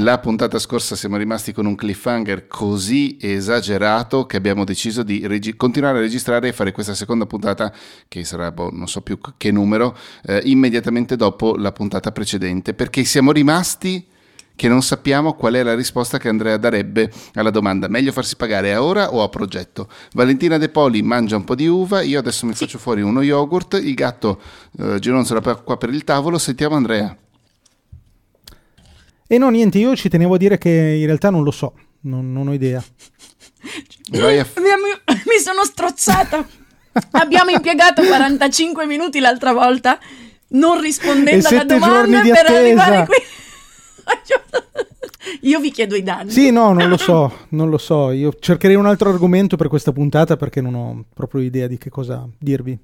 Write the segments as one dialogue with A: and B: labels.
A: La puntata scorsa siamo rimasti con un cliffhanger così esagerato che abbiamo deciso di regi- continuare a registrare e fare questa seconda puntata, che sarà boh, non so più che numero, eh, immediatamente dopo la puntata precedente, perché siamo rimasti che non sappiamo qual è la risposta che Andrea darebbe alla domanda meglio farsi pagare a ora o a progetto. Valentina De Poli mangia un po' di uva, io adesso mi sì. faccio fuori uno yogurt, il gatto eh, gironzola qua per il tavolo, sentiamo Andrea.
B: E no, niente, io ci tenevo a dire che in realtà non lo so, non, non ho idea.
C: F- mi sono strozzata. Abbiamo impiegato 45 minuti l'altra volta non rispondendo alla domanda per attesa. arrivare qui. Io vi chiedo i danni.
B: Sì, no, non lo so, non lo so. Io cercherei un altro argomento per questa puntata perché non ho proprio idea di che cosa dirvi.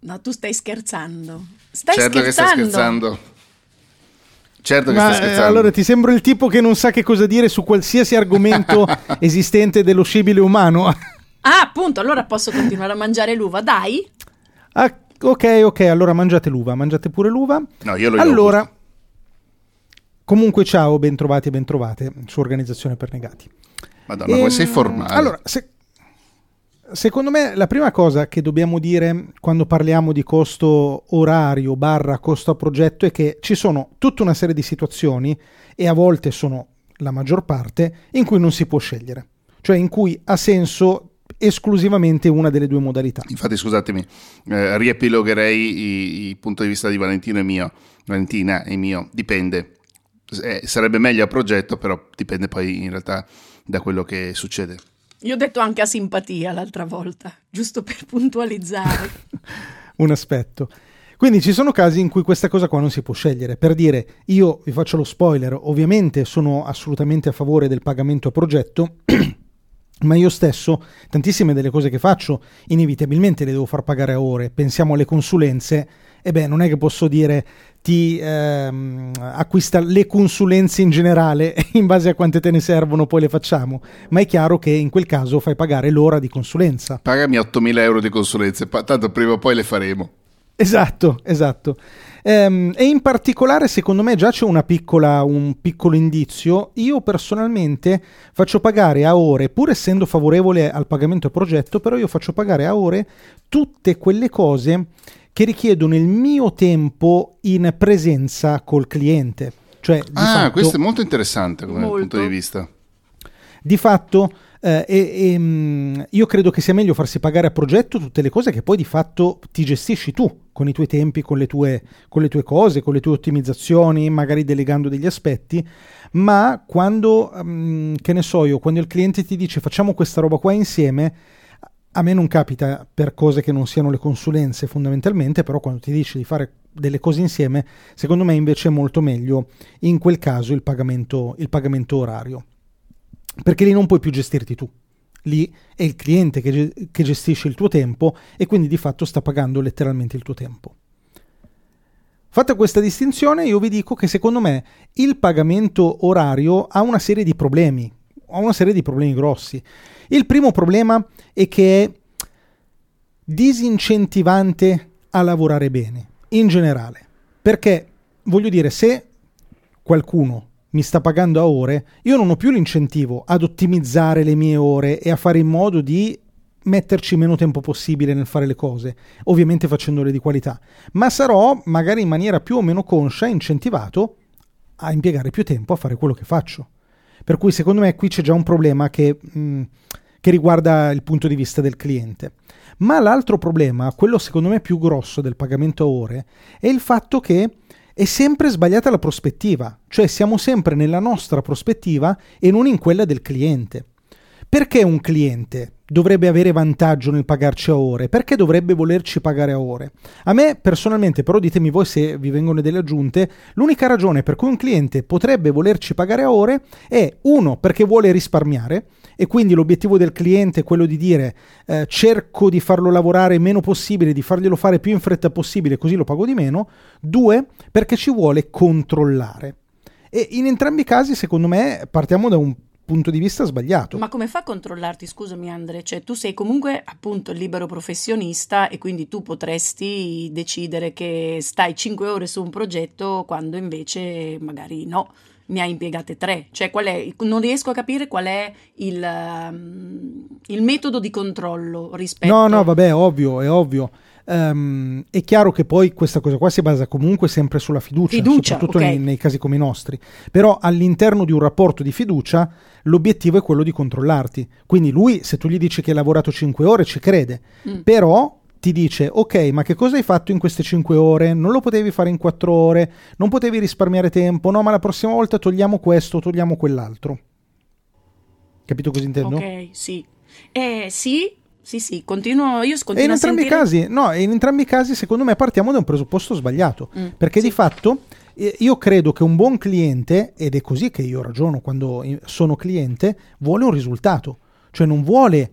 C: No, tu stai scherzando. Stai
A: certo
C: scherzando.
A: che stai scherzando. Certo che Ma, stai eh, scherzando.
B: allora ti sembro il tipo che non sa che cosa dire su qualsiasi argomento esistente dello scibile umano.
C: ah, appunto, allora posso continuare a mangiare l'uva, dai.
B: Ah, ok, ok, allora mangiate l'uva, mangiate pure l'uva.
A: No, io lo
B: Allora,
A: yogurt.
B: comunque ciao, bentrovati e bentrovate su Organizzazione per Negati.
A: Madonna, come sei ehm, formale.
B: Allora, se, Secondo me la prima cosa che dobbiamo dire quando parliamo di costo orario barra costo a progetto è che ci sono tutta una serie di situazioni e a volte sono la maggior parte in cui non si può scegliere, cioè in cui ha senso esclusivamente una delle due modalità.
A: Infatti scusatemi, eh, riepilogherei il punto di vista di Valentino e mio, Valentina e mio, dipende, eh, sarebbe meglio a progetto però dipende poi in realtà da quello che succede.
C: Io ho detto anche a simpatia l'altra volta, giusto per puntualizzare.
B: Un aspetto. Quindi ci sono casi in cui questa cosa qua non si può scegliere. Per dire, io vi faccio lo spoiler, ovviamente sono assolutamente a favore del pagamento a progetto, ma io stesso tantissime delle cose che faccio inevitabilmente le devo far pagare a ore. Pensiamo alle consulenze, e beh, non è che posso dire ti ehm, acquista le consulenze in generale in base a quante te ne servono poi le facciamo. Ma è chiaro che in quel caso fai pagare l'ora di consulenza.
A: Pagami 8.000 euro di consulenze tanto prima o poi le faremo.
B: Esatto esatto. Ehm, e in particolare secondo me già c'è una piccola, un piccolo indizio. Io personalmente faccio pagare a ore pur essendo favorevole al pagamento a progetto però io faccio pagare a ore tutte quelle cose che richiedono il mio tempo in presenza col cliente. Cioè,
A: ah,
B: fatto,
A: questo è molto interessante come molto. punto di vista.
B: Di fatto, eh, e, e, mm, io credo che sia meglio farsi pagare a progetto tutte le cose che poi di fatto ti gestisci tu, con i tuoi tempi, con le tue, con le tue cose, con le tue ottimizzazioni, magari delegando degli aspetti, ma quando, um, che ne so io, quando il cliente ti dice facciamo questa roba qua insieme, a me non capita per cose che non siano le consulenze fondamentalmente, però quando ti dici di fare delle cose insieme, secondo me invece è molto meglio in quel caso il pagamento, il pagamento orario. Perché lì non puoi più gestirti tu. Lì è il cliente che, che gestisce il tuo tempo e quindi di fatto sta pagando letteralmente il tuo tempo. Fatta questa distinzione, io vi dico che secondo me il pagamento orario ha una serie di problemi, ha una serie di problemi grossi. Il primo problema è che è disincentivante a lavorare bene, in generale. Perché, voglio dire, se qualcuno mi sta pagando a ore, io non ho più l'incentivo ad ottimizzare le mie ore e a fare in modo di metterci meno tempo possibile nel fare le cose, ovviamente facendole di qualità, ma sarò magari in maniera più o meno conscia incentivato a impiegare più tempo a fare quello che faccio. Per cui secondo me qui c'è già un problema che, mh, mm, che riguarda il punto di vista del cliente. Ma l'altro problema, quello secondo me più grosso del pagamento a ore, è il fatto che è sempre sbagliata la prospettiva, cioè siamo sempre nella nostra prospettiva e non in quella del cliente. Perché un cliente dovrebbe avere vantaggio nel pagarci a ore? Perché dovrebbe volerci pagare a ore? A me personalmente, però ditemi voi se vi vengono delle aggiunte, l'unica ragione per cui un cliente potrebbe volerci pagare a ore è uno perché vuole risparmiare e quindi l'obiettivo del cliente è quello di dire eh, cerco di farlo lavorare meno possibile, di farglielo fare più in fretta possibile così lo pago di meno, due perché ci vuole controllare. E in entrambi i casi, secondo me, partiamo da un punto di vista sbagliato.
C: Ma come fa a controllarti, scusami Andre? Cioè tu sei comunque appunto libero professionista e quindi tu potresti decidere che stai 5 ore su un progetto quando invece magari no. ne ha impiegate tre. Cioè, qual è, non riesco a capire qual è il, um, il metodo di controllo rispetto...
B: No, no, vabbè, è ovvio, è ovvio. Um, è chiaro che poi questa cosa qua si basa comunque sempre sulla fiducia, fiducia soprattutto okay. nei, nei, casi come i nostri. Però all'interno di un rapporto di fiducia l'obiettivo è quello di controllarti. Quindi lui, se tu gli dici che hai lavorato 5 ore, ci crede. Mm. Però ti dice ok ma che cosa hai fatto in queste 5 ore non lo potevi fare in 4 ore non potevi risparmiare tempo no ma la prossima volta togliamo questo togliamo quell'altro capito cosa intendo?
C: ok sì eh sì sì, sì, continuo, io continuo
B: e in entrambi
C: sentire...
B: i casi, no, in entrambi i casi secondo me partiamo da un presupposto sbagliato, mm, perché sì. di fatto io credo che un buon cliente, ed è così che io ragiono quando sono cliente, vuole un risultato, cioè non vuole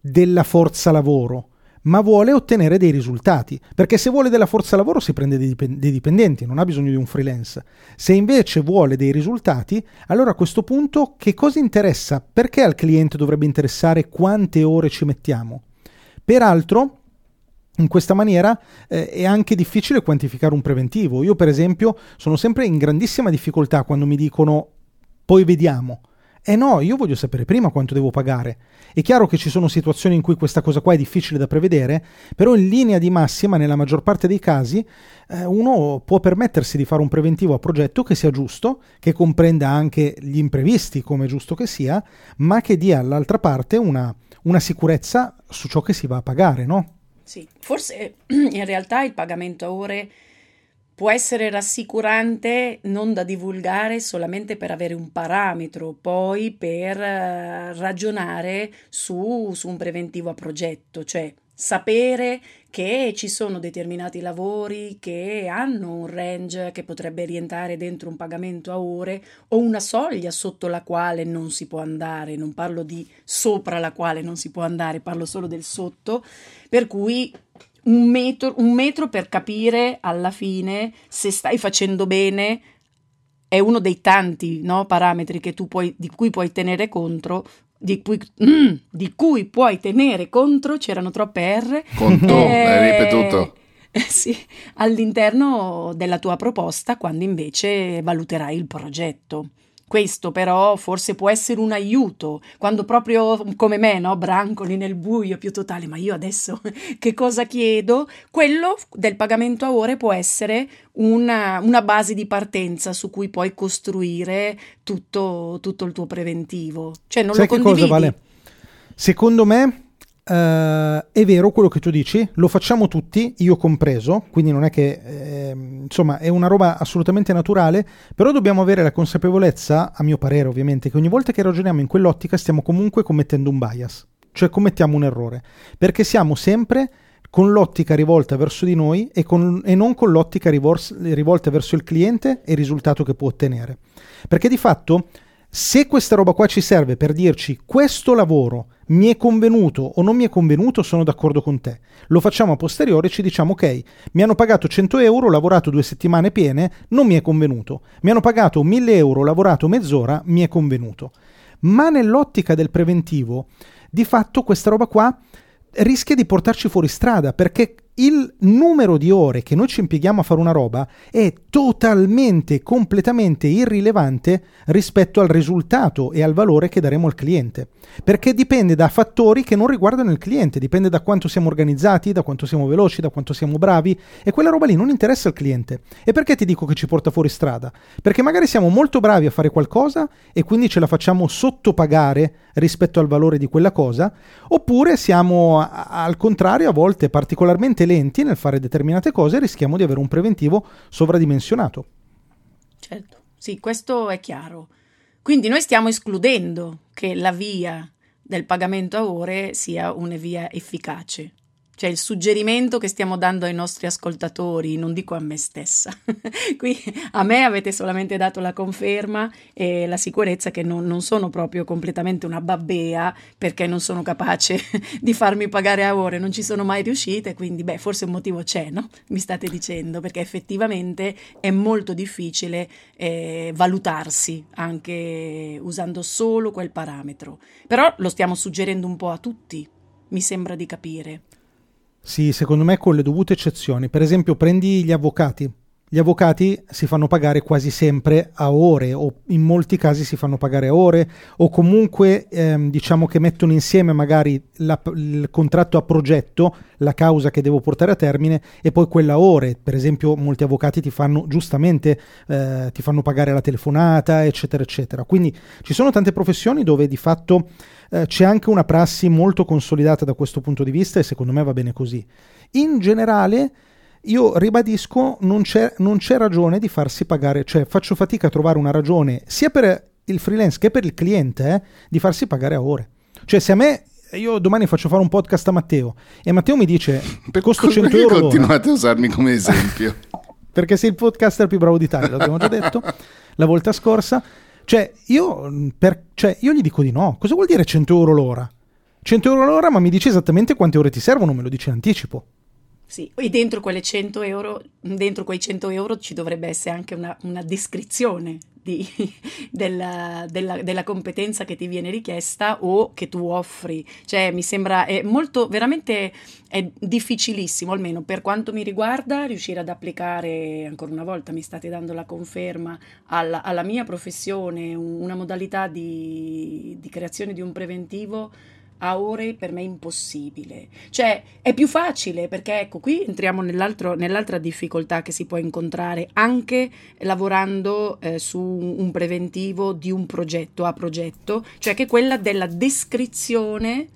B: della forza lavoro, ma vuole ottenere dei risultati, perché se vuole della forza lavoro si prende dei, dipendenti, non ha bisogno di un freelance. Se invece vuole dei risultati, allora a questo punto che cosa interessa? Perché al cliente dovrebbe interessare quante ore ci mettiamo? Peraltro, in questa maniera eh, è anche difficile quantificare un preventivo. Io, per esempio, sono sempre in grandissima difficoltà quando mi dicono poi vediamo. Eh no, io voglio sapere prima quanto devo pagare. È chiaro che ci sono situazioni in cui questa cosa qua è difficile da prevedere, però in linea di massima, nella maggior parte dei casi, eh, uno può permettersi di fare un preventivo a progetto che sia giusto, che comprenda anche gli imprevisti, come giusto che sia, ma che dia all'altra parte una, una sicurezza su ciò che si va a pagare, no?
C: Sì, forse in realtà il pagamento a ore può essere rassicurante non da divulgare solamente per avere un parametro, poi per uh, ragionare su, su un preventivo a progetto, cioè sapere che ci sono determinati lavori che hanno un range che potrebbe rientrare dentro un pagamento a ore o una soglia sotto la quale non si può andare, non parlo di sopra la quale non si può andare, parlo solo del sotto, per cui un metro, un metro per capire alla fine se stai facendo bene è uno dei tanti no, parametri puoi, di cui puoi tenere conto. Di cui, mm, di cui, puoi tenere conto, c'erano troppe R.
A: Conto, eh, hai ripetuto.
C: Eh, sì, all'interno della tua proposta quando invece valuterai il progetto. Questo però forse può essere un aiuto quando proprio come me, no, brancoli nel buio più totale, ma io adesso che cosa chiedo? Quello del pagamento a ore può essere una, una base di partenza su cui puoi costruire tutto, tutto il tuo preventivo. Cioè non
B: Sai
C: lo condividi?
B: Cosa, vale? Secondo me Uh, è vero quello che tu dici, lo facciamo tutti, io compreso, quindi non è che eh, insomma è una roba assolutamente naturale, però dobbiamo avere la consapevolezza, a mio parere ovviamente, che ogni volta che ragioniamo in quell'ottica stiamo comunque commettendo un bias, cioè commettiamo un errore, perché siamo sempre con l'ottica rivolta verso di noi e, con, e non con l'ottica rivolta verso il cliente e il risultato che può ottenere. Perché di fatto se questa roba qua ci serve per dirci questo lavoro mi è convenuto o non mi è convenuto, sono d'accordo con te. Lo facciamo a posteriore e ci diciamo ok, mi hanno pagato 100 euro, ho lavorato due settimane piene, non mi è convenuto. Mi hanno pagato 1000 euro, ho lavorato mezz'ora, mi è convenuto. Ma nell'ottica del preventivo, di fatto questa roba qua rischia di portarci fuori strada perché il numero di ore che noi ci impieghiamo a fare una roba è totalmente, completamente irrilevante rispetto al risultato e al valore che daremo al cliente, perché dipende da fattori che non riguardano il cliente, dipende da quanto siamo organizzati, da quanto siamo veloci, da quanto siamo bravi e quella roba lì non interessa al cliente. E perché ti dico che ci porta fuori strada? Perché magari siamo molto bravi a fare qualcosa e quindi ce la facciamo sottopagare rispetto al valore di quella cosa, oppure siamo al contrario a volte particolarmente lenti nel fare determinate cose rischiamo di avere un preventivo sovradimensionato.
C: Certo, sì, questo è chiaro. Quindi noi stiamo escludendo che la via del pagamento a ore sia una via efficace. Cioè il suggerimento che stiamo dando ai nostri ascoltatori, non dico a me stessa, qui a me avete solamente dato la conferma e la sicurezza che non, non, sono proprio completamente una babbea perché non sono capace di farmi pagare a ore, non ci sono mai riuscite, quindi beh forse un motivo c'è, no? Mi state dicendo, perché effettivamente è molto difficile eh, valutarsi anche usando solo quel parametro. Però lo stiamo suggerendo un po' a tutti, mi sembra di capire.
B: Sì, secondo me con le dovute eccezioni. Per esempio, prendi gli avvocati. Gli avvocati si fanno pagare quasi sempre a ore o in molti casi si fanno pagare a ore o comunque ehm, diciamo che mettono insieme magari la, il contratto a progetto, la causa che devo portare a termine e poi quella a ore. Per esempio molti avvocati ti fanno giustamente eh, ti fanno pagare la telefonata eccetera eccetera. Quindi ci sono tante professioni dove di fatto eh, c'è anche una prassi molto consolidata da questo punto di vista e secondo me va bene così. In generale io ribadisco, non c'è, non c'è ragione di farsi pagare, cioè faccio fatica a trovare una ragione sia per il freelance che per il cliente eh, di farsi pagare a ore. Cioè se a me io domani faccio fare un podcast a Matteo e Matteo mi dice
A: per
B: costo 100 euro
A: continuate a usarmi come esempio
B: perché sei il podcaster più bravo d'Italia l'abbiamo già detto la volta scorsa cioè io, per, cioè io gli dico di no. Cosa vuol dire 100 euro l'ora? 100 euro l'ora ma mi dici esattamente quante ore ti servono me lo dici in anticipo
C: sì, e dentro quelle 100 euro, dentro quei 100 euro ci dovrebbe essere anche una, una descrizione di, della, della, della, competenza che ti viene richiesta o che tu offri. Cioè, mi sembra è molto, veramente è difficilissimo, almeno per quanto mi riguarda, riuscire ad applicare, ancora una volta mi state dando la conferma, alla, alla mia professione una modalità di, di creazione di un preventivo a ore per me impossibile. Cioè è più facile perché ecco qui entriamo nell'altra difficoltà che si può incontrare anche lavorando eh, su un preventivo di un progetto a progetto, cioè che è quella della descrizione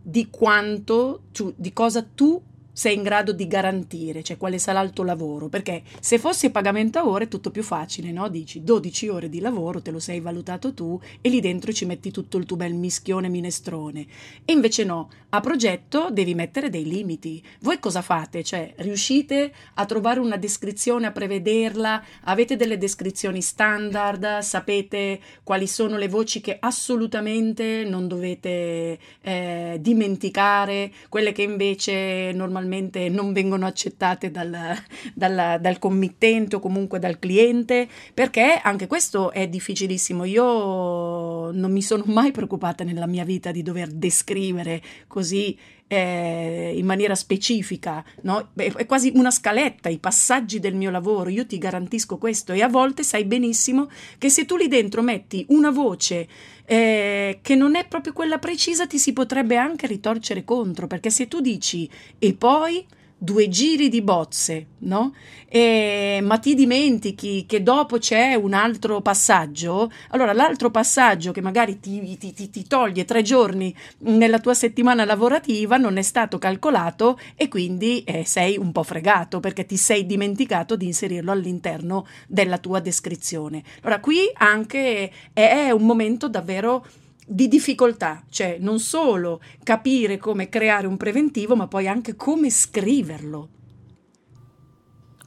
C: di quanto, tu, di cosa tu sei in grado di garantire, cioè quale sarà il tuo lavoro, perché se fosse pagamento a ore è tutto più facile, no? Dici 12 ore di lavoro, te lo sei valutato tu e lì dentro ci metti tutto il tuo bel mischione minestrone. E invece no, a progetto devi mettere dei limiti. Voi cosa fate? Cioè, riuscite a trovare una descrizione, a prevederla? Avete delle descrizioni standard? Sapete quali sono le voci che assolutamente non dovete eh, dimenticare, quelle che invece normalmente normalmente non vengono accettate dal, dal, dal committente o comunque dal cliente, perché anche questo è difficilissimo. Io non mi sono mai preoccupata nella mia vita di dover descrivere così eh, in maniera specifica, no? È quasi una scaletta, i passaggi del mio lavoro, io ti garantisco questo e a volte sai benissimo che se tu lì dentro metti una voce eh, che non è proprio quella precisa ti si potrebbe anche ritorcere contro, perché se tu dici e poi due giri di bozze, no? E, ma ti dimentichi che dopo c'è un altro passaggio, allora l'altro passaggio che magari ti, ti, ti, ti, toglie tre giorni nella tua settimana lavorativa non è stato calcolato e quindi eh, sei un po' fregato perché ti sei dimenticato di inserirlo all'interno della tua descrizione. Allora qui anche è un momento davvero di difficoltà, cioè non solo capire come creare un preventivo, ma poi anche come scriverlo.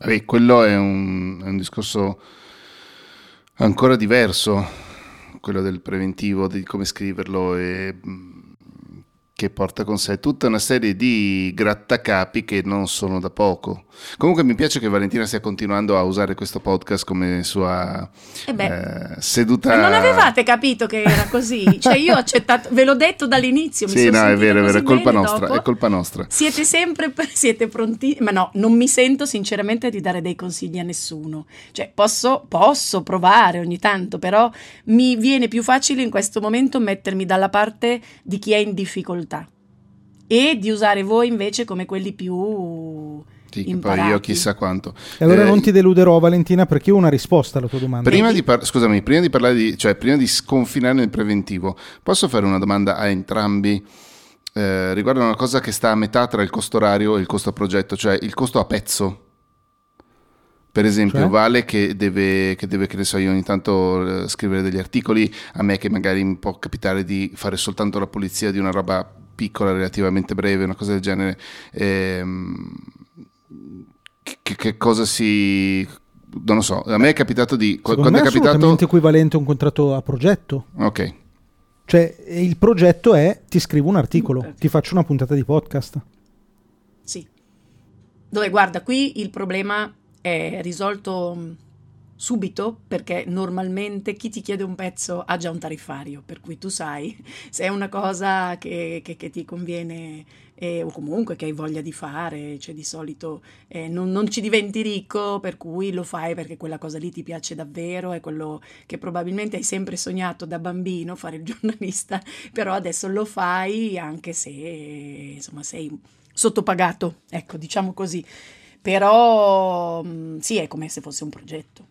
A: Beh, quello è un, è un discorso ancora diverso, quello del preventivo, di come scriverlo e che porta con sé tutta una serie di grattacapi che non sono da poco. Comunque mi piace che Valentina stia continuando a usare questo podcast come sua eh eh, seduta.
C: Ma non avevate capito che era così? cioè io ho accettato, ve l'ho detto dall'inizio.
A: Mi sì, no, è vero, è vero, è colpa nostra,
C: dopo.
A: è colpa nostra.
C: Siete sempre, siete pronti, ma no, non mi sento sinceramente di dare dei consigli a nessuno. Cioè posso, posso provare ogni tanto, però mi viene più facile in questo momento mettermi dalla parte di chi è in difficoltà e di usare voi invece come quelli più
A: sì, poi io chissà quanto.
B: E allora eh, non ti deluderò Valentina perché io ho una risposta alla tua domanda.
A: Prima di, par- scusami, prima di parlare di, cioè prima di sconfinare nel preventivo, posso fare una domanda a entrambi eh, riguardo una cosa che sta a metà tra il costo orario e il costo a progetto, cioè il costo a pezzo. Per esempio, cioè? Vale che deve, che deve, che ne so io, ogni tanto eh, scrivere degli articoli, a me che magari mi può capitare di fare soltanto la pulizia di una roba piccola, relativamente breve, una cosa del genere. Ehm, che, che, cosa si... Non lo so, a me è capitato di...
B: Secondo quando
A: me
B: è,
A: capitato...
B: assolutamente equivalente a un contratto a progetto.
A: Ok.
B: Cioè, il progetto è ti scrivo un articolo, ti faccio una puntata di podcast.
C: Sì. Dove guarda, qui il problema è risolto subito perché normalmente chi ti chiede un pezzo ha già un tariffario, per cui tu sai se è una cosa che, che, che ti conviene eh, o comunque che hai voglia di fare, cioè di solito eh, non, non, ci diventi ricco per cui lo fai perché quella cosa lì ti piace davvero, è quello che probabilmente hai sempre sognato da bambino, fare il giornalista, però adesso lo fai anche se insomma sei sottopagato, ecco diciamo così. Però mm, sì, è come se fosse un progetto.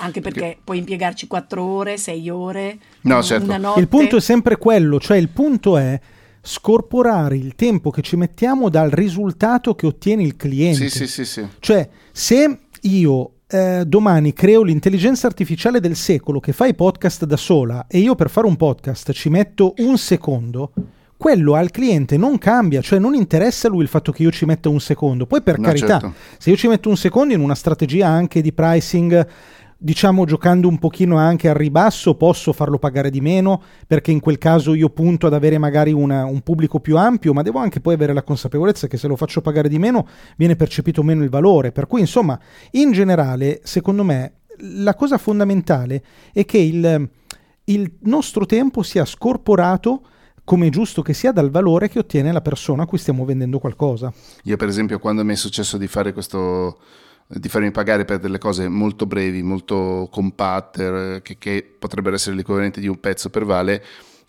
C: Anche perché che... puoi impiegarci quattro ore, sei ore,
A: no, certo.
C: una notte.
B: Il punto è sempre quello, cioè il punto è scorporare il tempo che ci mettiamo dal risultato che ottiene il cliente.
A: Sì, sì, sì, sì.
B: Cioè, se io eh, domani creo l'intelligenza artificiale del secolo che fa i podcast da sola e io per fare un podcast ci metto un secondo, quello al cliente non cambia, cioè non interessa a lui il fatto che io ci metta un secondo. Poi per no, carità, certo. se io ci metto un secondo in una strategia anche di pricing diciamo giocando un pochino anche al ribasso posso farlo pagare di meno perché in quel caso io punto ad avere magari una, un pubblico più ampio ma devo anche poi avere la consapevolezza che se lo faccio pagare di meno viene percepito meno il valore per cui insomma in generale secondo me la cosa fondamentale è che il, il nostro tempo sia scorporato come è giusto che sia dal valore che ottiene la persona a cui stiamo vendendo qualcosa.
A: Io per esempio quando mi è successo di fare questo di farmi pagare per delle cose molto brevi, molto compatte, che, che potrebbero essere l'equivalente di un pezzo per vale,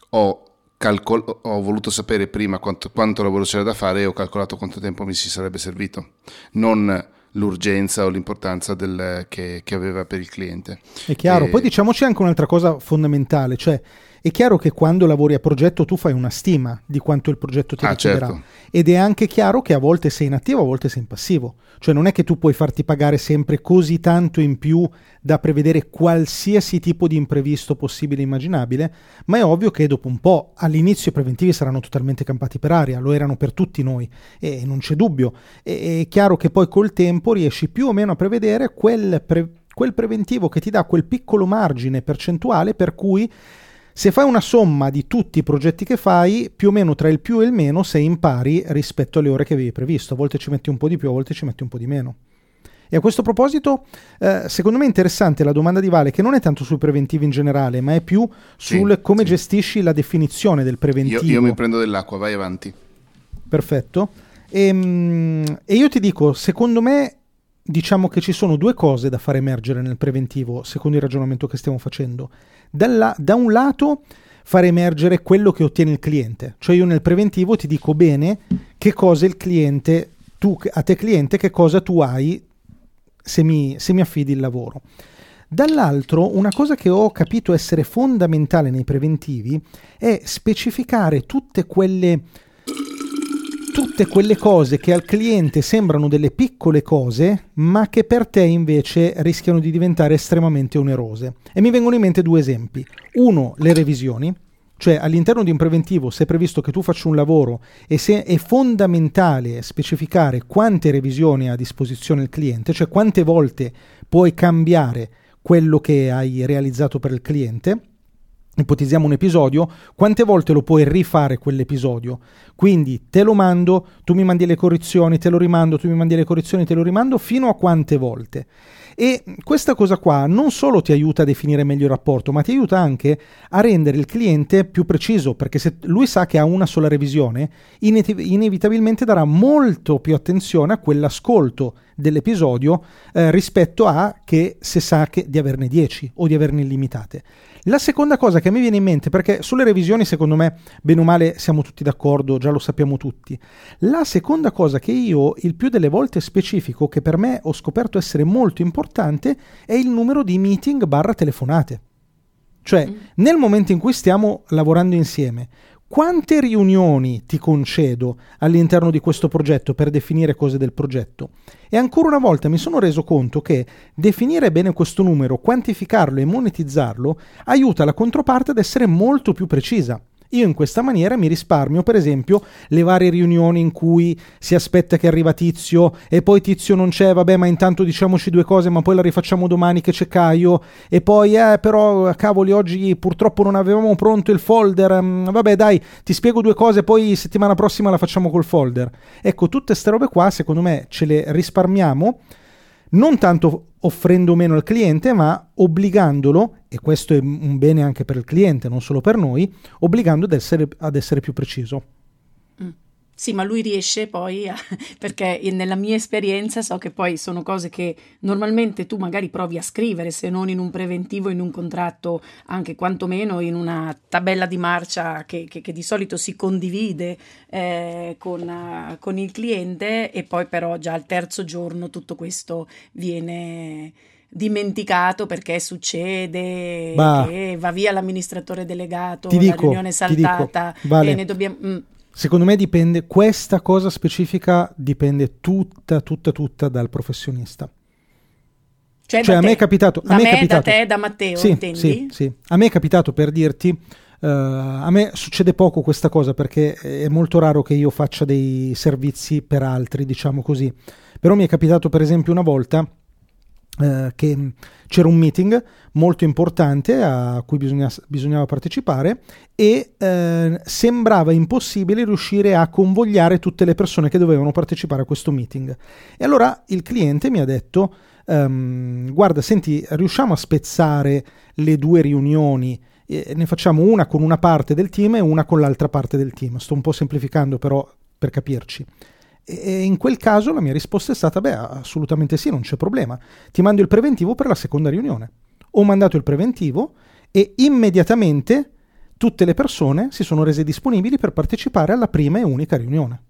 A: ho, calcol- ho voluto sapere prima quanto, quanto, lavoro c'era da fare e ho calcolato quanto tempo mi si sarebbe servito, non l'urgenza o l'importanza del, che, che, aveva per il cliente.
B: È chiaro, e... poi diciamoci anche un'altra cosa fondamentale, cioè è chiaro che quando lavori a progetto tu fai una stima di quanto il progetto ti ah, richiederà certo. Ed è anche chiaro che a volte sei in attivo, a volte sei in passivo. Cioè non è che tu puoi farti pagare sempre così tanto in più da prevedere qualsiasi tipo di imprevisto possibile e immaginabile, ma è ovvio che dopo un po' all'inizio i preventivi saranno totalmente campati per aria, lo erano per tutti noi e non c'è dubbio. E, è chiaro che poi col tempo riesci più o meno a prevedere quel, pre- quel preventivo che ti dà quel piccolo margine percentuale per cui se fai una somma di tutti i progetti che fai, più o meno tra il più e il meno sei in pari rispetto alle ore che avevi previsto. A volte ci metti un po' di più, a volte ci metti un po' di meno. E a questo proposito, eh, secondo me è interessante la domanda di Vale, che non è tanto sui preventivi in generale, ma è più sul sì, come sì. gestisci la definizione del preventivo.
A: Io, io, mi prendo dell'acqua, vai avanti.
B: Perfetto. E, ehm, e io ti dico, secondo me diciamo che ci sono due cose da far emergere nel preventivo, secondo il ragionamento che stiamo facendo. Dalla, da un lato far emergere quello che ottiene il cliente, cioè io nel preventivo ti dico bene che cosa il cliente, tu, a te cliente, che cosa tu hai se mi, se mi affidi il lavoro. Dall'altro, una cosa che ho capito essere fondamentale nei preventivi è specificare tutte quelle tutte quelle cose che al cliente sembrano delle piccole cose, ma che per te invece rischiano di diventare estremamente onerose. E mi vengono in mente due esempi. Uno, le revisioni. Cioè all'interno di un preventivo, se è previsto che tu faccia un lavoro e se è fondamentale specificare quante revisioni ha a disposizione il cliente, cioè quante volte puoi cambiare quello che hai realizzato per il cliente, ipotizziamo un episodio, quante volte lo puoi rifare quell'episodio? Quindi te lo mando, tu mi mandi le correzioni, te lo rimando, tu mi mandi le correzioni, te lo rimando, fino a quante volte? E questa cosa qua non solo ti aiuta a definire meglio il rapporto, ma ti aiuta anche a rendere il cliente più preciso, perché se lui sa che ha una sola revisione, inevitabilmente darà molto più attenzione a quell'ascolto dell'episodio eh, rispetto a che se sa che di averne 10 o di averne illimitate. La seconda cosa che mi viene in mente, perché sulle revisioni secondo me, bene o male, siamo tutti d'accordo, già lo sappiamo tutti. La seconda cosa che io il più delle volte specifico, che per me ho scoperto essere molto importante, è il numero di meeting barra telefonate. Cioè, mm. nel momento in cui stiamo lavorando insieme, quante riunioni ti concedo all'interno di questo progetto per definire cose del progetto? E ancora una volta mi sono reso conto che definire bene questo numero, quantificarlo e monetizzarlo aiuta la controparte ad essere molto più precisa. Io in questa maniera mi risparmio, per esempio, le varie riunioni in cui si aspetta che arriva Tizio e poi Tizio non c'è, vabbè, ma intanto diciamoci due cose, ma poi la rifacciamo domani che c'è Caio e poi eh, però cavoli, oggi purtroppo non avevamo pronto il folder. Mm, vabbè, dai, ti spiego due cose, poi settimana prossima la facciamo col folder. Ecco, tutte queste robe qua, secondo me, ce le risparmiamo non tanto offrendo meno al cliente, ma obbligandolo, e questo è un bene anche per il cliente, non solo per noi, obbligando ad essere, ad essere più preciso.
C: Sì, ma lui riesce poi, a, perché nella mia esperienza so che poi sono cose che normalmente tu magari provi a scrivere, se non in un preventivo, in un contratto, anche quantomeno in una tabella di marcia che, che, che di solito si condivide eh, con, con il cliente e poi però già al terzo giorno tutto questo viene dimenticato perché succede bah, che va via l'amministratore delegato, la
B: dico,
C: riunione è saltata
B: dico, vale.
C: e ne dobbiamo... Mm.
B: Secondo me dipende, questa cosa specifica dipende tutta, tutta, tutta dal professionista.
C: Cioè,
B: cioè a
C: te,
B: me è capitato...
C: Da
B: a me,
C: me,
B: è capitato,
C: da te, da Matteo,
B: sì,
C: intendi?
B: Sì, sì. A me è capitato per dirti... Uh, a me succede poco questa cosa perché è molto raro che io faccia dei servizi per altri, diciamo così. Però mi è capitato per esempio una volta eh, che c'era un meeting molto importante a cui bisogna, bisognava partecipare e eh, sembrava impossibile riuscire a convogliare tutte le persone che dovevano partecipare a questo meeting. E allora il cliente mi ha detto, um, guarda, senti, riusciamo a spezzare le due riunioni ne facciamo una con una parte del team e una con l'altra parte del team. Sto un po' semplificando però per capirci. E in quel caso la mia risposta è stata: beh, assolutamente sì, non c'è problema. Ti mando il preventivo per la seconda riunione. Ho mandato il preventivo e immediatamente tutte le persone si sono rese disponibili per partecipare alla prima e unica riunione.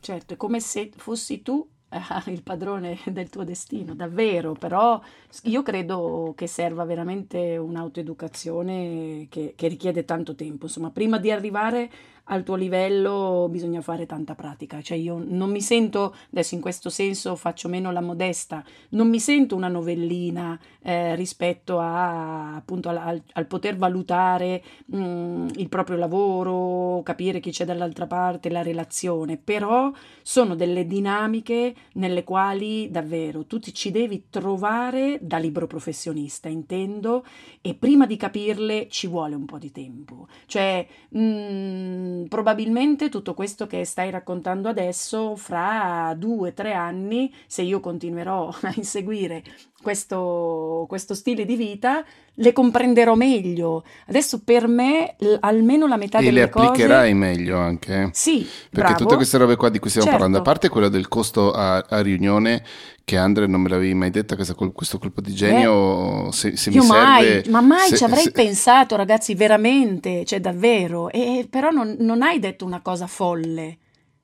C: Certo, è come se fossi tu il padrone del tuo destino, davvero, però io credo che serva veramente un'autoeducazione che, che richiede tanto tempo. Insomma, prima di arrivare al tuo livello bisogna fare tanta pratica, cioè io non mi sento, adesso in questo senso faccio meno la modesta, non mi sento una novellina eh, rispetto a, appunto al, al poter valutare mh, mm, il proprio lavoro, capire chi c'è dall'altra parte, la relazione, però sono delle dinamiche nelle quali davvero tu ci devi trovare da libro professionista, intendo, e prima di capirle ci vuole un po' di tempo, cioè mh, mm, probabilmente tutto questo che stai raccontando adesso, fra due o tre anni, se io continuerò a inseguire questo, questo, stile di vita, le comprenderò meglio. Adesso per me l- almeno la metà
A: e
C: delle
A: cose... E le applicherai meglio anche.
C: Sì,
A: Perché
C: bravo.
A: tutte queste robe qua di cui stiamo
C: certo.
A: parlando, a parte quello del costo a, a riunione, che Andre non me l'avevi mai detta, questo, questo colpo di genio,
C: eh,
A: se, se mi
C: mai,
A: serve...
C: Ma mai
A: se,
C: ci avrei
A: se...
C: pensato, ragazzi, veramente, cioè davvero. E, però non, non hai detto una cosa folle.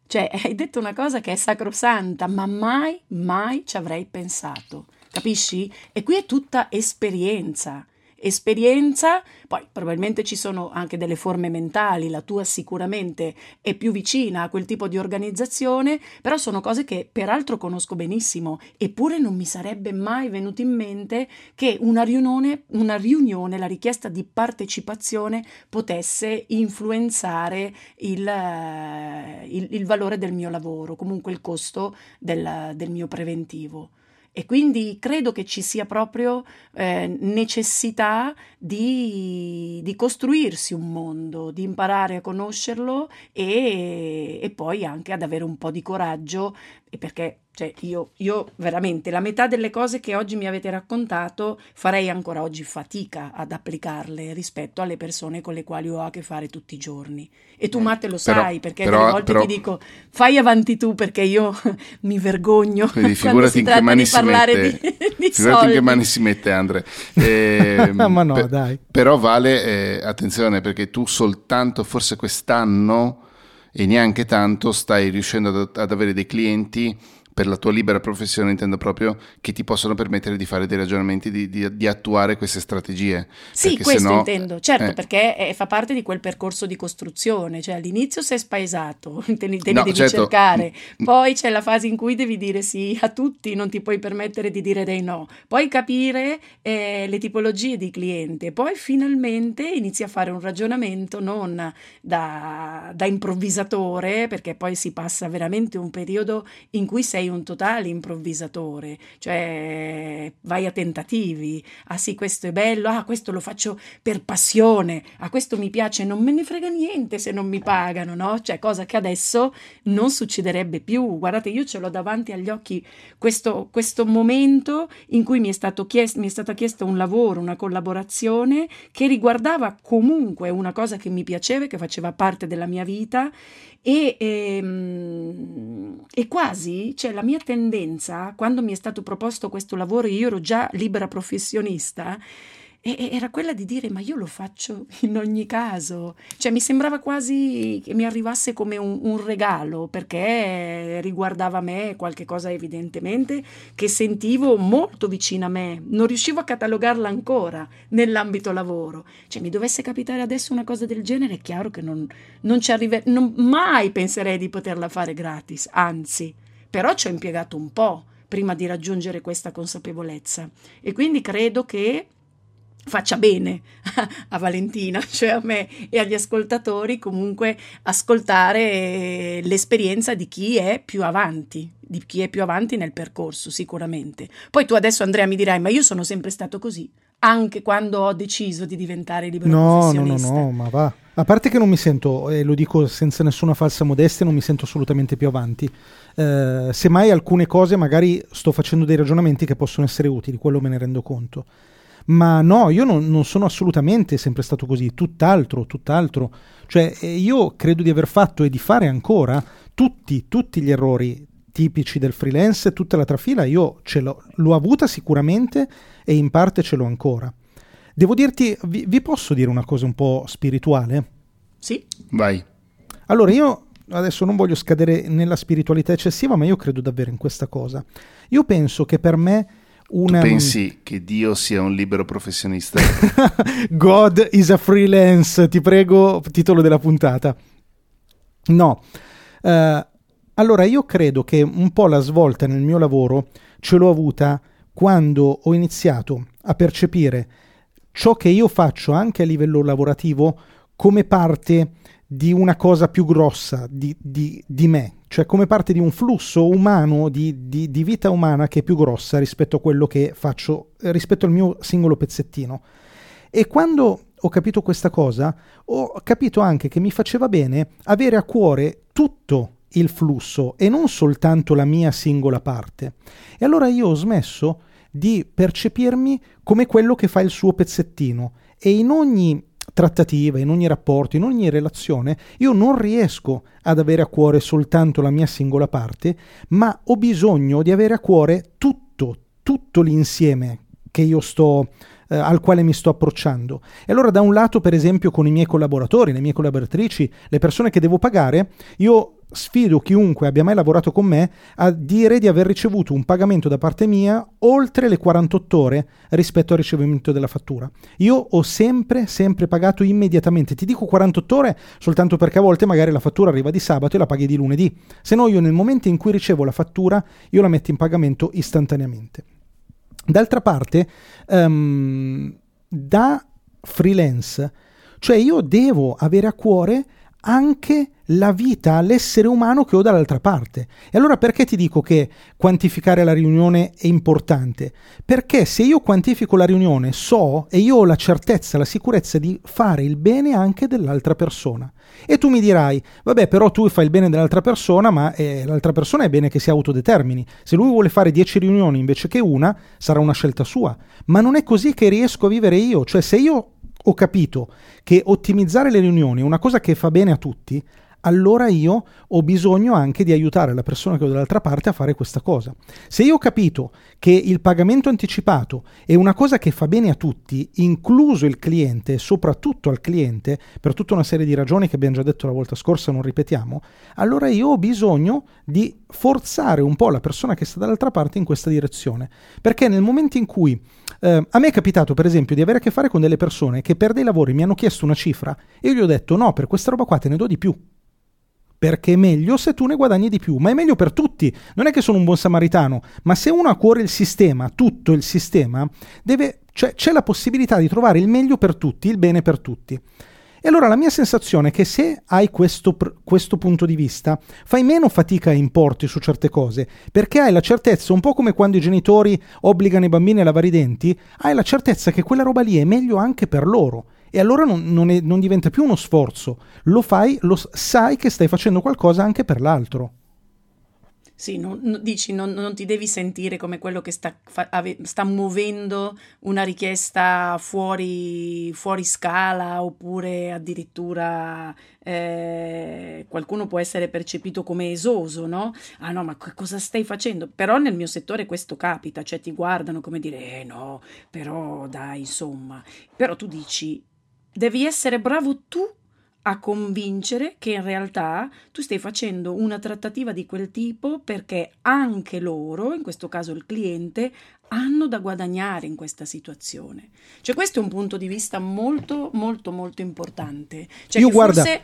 C: Cioè, hai detto una cosa che è sacrosanta, ma mai, mai ci avrei pensato. Capisci? E qui è tutta esperienza. Esperienza, poi probabilmente ci sono anche delle forme mentali, la tua sicuramente è più vicina a quel tipo di organizzazione, però sono cose che peraltro conosco benissimo, eppure non mi sarebbe mai venuto in mente che una riunione, una riunione la richiesta di partecipazione potesse influenzare il, il, il valore del mio lavoro, comunque il costo del, del mio preventivo. E quindi credo che ci sia proprio eh, necessità di, di, costruirsi un mondo, di imparare a conoscerlo e, e poi anche ad avere un po' di coraggio, perché cioè io, io, veramente la metà delle cose che oggi mi avete raccontato farei ancora oggi fatica ad applicarle rispetto alle persone con le quali ho a che fare tutti i giorni. E tu, Matte, lo
A: però,
C: sai, perché
A: però,
C: delle volte
A: però,
C: ti dico fai avanti tu perché io mi vergogno
A: quindi
C: quando si
A: in che mani
C: di parlare
A: mette,
C: di, di
A: figurati in che mani si mette Andre. Eh,
B: ma no,
A: per,
B: dai.
A: Però vale, eh, attenzione, perché tu soltanto, forse quest'anno, e neanche tanto, stai riuscendo ad, ad avere dei clienti per la tua libera professione intendo proprio che ti possono permettere di fare dei ragionamenti, di, di, di attuare queste strategie.
C: Sì, questo
A: sennò,
C: intendo, certo,
A: eh,
C: perché è, fa parte di quel percorso di costruzione, cioè all'inizio sei spaesato, te li, te li
A: No,
C: devi
A: certo.
C: cercare, poi c'è la fase in cui devi dire sì a tutti, non ti puoi permettere di dire dei no, poi capire eh, le tipologie di cliente, poi finalmente inizi a fare un ragionamento non da, da improvvisatore, perché poi si passa veramente un periodo in cui sei sei un totale improvvisatore, cioè vai a tentativi, ah sì questo è bello, ah questo lo faccio per passione, ah questo mi piace, non me ne frega niente se non mi pagano, no? Cioè cosa che adesso non succederebbe più. Guardate, io ce l'ho davanti agli occhi questo, questo momento in cui mi è, stato chiesto, mi è stata chiesta un lavoro, una collaborazione che riguardava comunque una cosa che mi piaceva, che faceva parte della mia vita e, e, ehm, e, quasi, cioè la mia tendenza, quando mi è stato proposto questo lavoro, io ero già libera professionista, e era quella di dire ma io lo faccio in ogni caso, cioè mi sembrava quasi che mi arrivasse come un, un regalo perché riguardava me qualche cosa evidentemente che sentivo molto vicina a me, non riuscivo a catalogarla ancora nell'ambito lavoro, cioè mi dovesse capitare adesso una cosa del genere è chiaro che non, non ci arriverei, mai penserei di poterla fare gratis, anzi, però ci ho impiegato un po' prima di raggiungere questa consapevolezza. E quindi credo che faccia bene a Valentina, cioè a me e agli ascoltatori comunque ascoltare l'esperienza di chi è più avanti, di chi è più avanti nel percorso sicuramente. Poi tu adesso Andrea mi dirai ma io sono sempre stato così, anche quando ho deciso di diventare libero
B: no,
C: professionista.
B: No, no, no, ma va. A parte che non mi sento, e lo dico senza nessuna falsa modestia, non mi sento assolutamente più avanti. Eh, semmai alcune cose magari sto facendo dei ragionamenti che possono essere utili, quello me ne rendo conto ma no, io non, non, sono assolutamente sempre stato così, tutt'altro, tutt'altro. Cioè, eh, io credo di aver fatto e di fare ancora tutti, tutti gli errori tipici del freelance, tutta la trafila, io ce l'ho, l'ho avuta sicuramente e in parte ce l'ho ancora. Devo dirti, vi, vi posso dire una cosa un po' spirituale?
C: Sì.
A: Vai.
B: Allora, io adesso non voglio scadere nella spiritualità eccessiva, ma io credo davvero in questa cosa. Io penso che per me
A: una... Tu pensi che Dio sia un libero professionista?
B: God is a freelance, ti prego, titolo della puntata. No. Uh, allora, io credo che un po' la svolta nel mio lavoro ce l'ho avuta quando ho iniziato a percepire ciò che io faccio anche a livello lavorativo come parte di una cosa più grossa di, di, di me, cioè come parte di un flusso umano, di, di, di, vita umana che è più grossa rispetto a quello che faccio, rispetto al mio singolo pezzettino. E quando ho capito questa cosa, ho capito anche che mi faceva bene avere a cuore tutto il flusso e non soltanto la mia singola parte. E allora io ho smesso di percepirmi come quello che fa il suo pezzettino e in ogni trattativa, in ogni rapporto, in ogni relazione, io non riesco ad avere a cuore soltanto la mia singola parte, ma ho bisogno di avere a cuore tutto, tutto l'insieme che io sto eh, al quale mi sto approcciando. E allora da un lato, per esempio, con i miei collaboratori, le mie collaboratrici, le persone che devo pagare, io sfido chiunque abbia mai lavorato con me a dire di aver ricevuto un pagamento da parte mia oltre le 48 ore rispetto al ricevimento della fattura. Io ho sempre, sempre pagato immediatamente. Ti dico 48 ore soltanto perché a volte magari la fattura arriva di sabato e la paghi di lunedì. Se no io nel momento in cui ricevo la fattura io la metto in pagamento istantaneamente. D'altra parte, um, da freelance, cioè io devo avere a cuore anche la vita, l'essere umano che ho dall'altra parte. E allora perché ti dico che quantificare la riunione è importante? Perché se io quantifico la riunione so e io ho la certezza, la sicurezza di fare il bene anche dell'altra persona. E tu mi dirai, vabbè però tu fai il bene dell'altra persona, ma eh, l'altra persona è bene che si autodetermini. Se lui vuole fare 10 riunioni invece che una, sarà una scelta sua. Ma non è così che riesco a vivere io. Cioè se io ho capito che ottimizzare le riunioni è una cosa che fa bene a tutti, allora io ho bisogno anche di aiutare la persona che ho dall'altra parte a fare questa cosa. Se io ho capito che il pagamento anticipato è una cosa che fa bene a tutti, incluso il cliente, soprattutto al cliente, per tutta una serie di ragioni che abbiamo già detto la volta scorsa, non ripetiamo, allora io ho bisogno di forzare un po' la persona che sta dall'altra parte in questa direzione. Perché nel momento in cui eh, a me è capitato, per esempio, di avere a che fare con delle persone che per dei lavori mi hanno chiesto una cifra e io gli ho detto no, per questa roba qua te ne do di più perché è meglio se tu ne guadagni di più, ma è meglio per tutti. Non è che sono un buon samaritano, ma se uno ha a cuore il sistema, tutto il sistema, deve, cioè, c'è la possibilità di trovare il meglio per tutti, il bene per tutti. E allora la mia sensazione è che se hai questo, questo, punto di vista, fai meno fatica a importi su certe cose, perché hai la certezza, un po' come quando i genitori obbligano i bambini a lavare i denti, hai la certezza che quella roba lì è meglio anche per loro. E allora non, non, è, non diventa più uno sforzo, lo fai, lo sai che stai facendo qualcosa anche per l'altro.
C: Sì, non, dici, non, non, ti devi sentire come quello che sta, fa, ave, sta muovendo una richiesta fuori, fuori scala oppure addirittura eh, qualcuno può essere percepito come esoso, no? Ah no, ma cosa stai facendo? Però nel mio settore questo capita, cioè ti guardano come dire, eh no, però dai, insomma. Però tu dici, devi essere bravo tu a convincere che in realtà tu stai facendo una trattativa di quel tipo perché anche loro, in questo caso il cliente, hanno da guadagnare in questa situazione. Cioè questo è un punto di vista molto molto molto importante. Cioè
B: Io guarda,
C: forse